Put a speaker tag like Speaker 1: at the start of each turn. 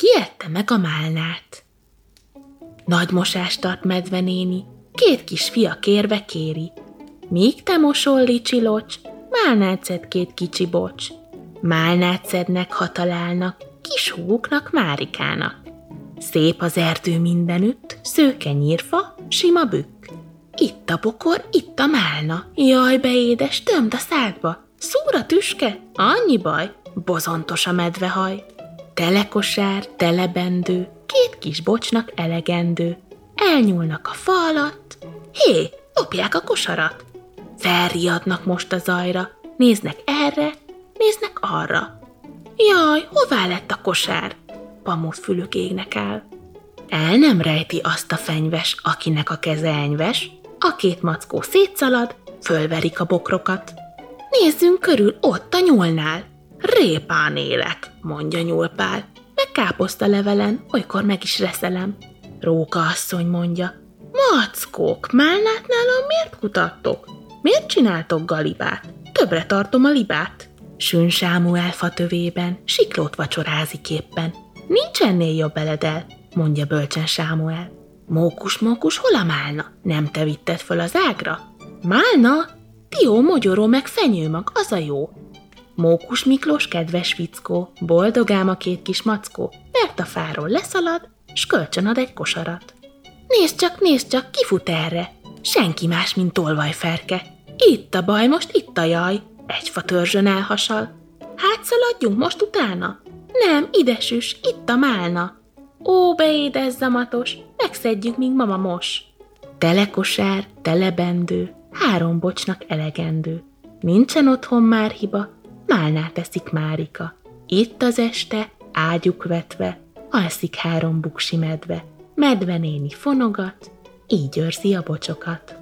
Speaker 1: kiette meg a málnát. Nagy mosást tart medvenéni, két kis fia kérve kéri. Míg te mosol, licsilocs, málnát szed két kicsi bocs. Málnát szednek, ha találnak, kis húguknak, Márikának. Szép az erdő mindenütt, szőke nyírfa, sima bükk. Itt a bokor, itt a málna, jaj, beédes, tömd a szádba. Szúra tüske, annyi baj, bozontos a medvehaj. Telekosár, telebendő, két kis bocsnak elegendő. Elnyúlnak a fa alatt, hé, lopják a kosarat. Felriadnak most a zajra, néznek erre, néznek arra. Jaj, hová lett a kosár? Pamut fülük égnek el. El nem rejti azt a fenyves, akinek a keze enyves, a két mackó szétszalad, fölverik a bokrokat. Nézzünk körül ott a nyúlnál. Répán élek, mondja nyúlpál, meg káposzta levelen, olykor meg is reszelem. Róka asszony mondja, mackók, málnát nálam miért kutattok? Miért csináltok galibát? Többre tartom a libát. Sün Sámuel fatövében, siklót vacsorázik éppen. Nincs ennél jobb eledel, mondja bölcsen Sámuel. Mókus, mókus, hol a málna? Nem te vitted föl az ágra? Málna? Tió, mogyoró, meg fenyőmag, az a jó. Mókus Miklós kedves fickó, boldogám a két kis mackó, mert a fáról leszalad, s kölcsön ad egy kosarat. Nézd csak, nézd csak, kifut erre. Senki más, mint tolvajferke. Itt a baj, most itt a jaj. Egy fa törzsön elhasal. Hát szaladjunk most utána? Nem, ide süss, itt a málna. Ó, beédes zamatos, megszedjük, míg mama mos. Tele kosár, tele bendő, három bocsnak elegendő. Nincsen otthon már hiba, málnát eszik Márika. Itt az este, ágyuk vetve, alszik három buksi medve. Medve néni fonogat, így őrzi a bocsokat.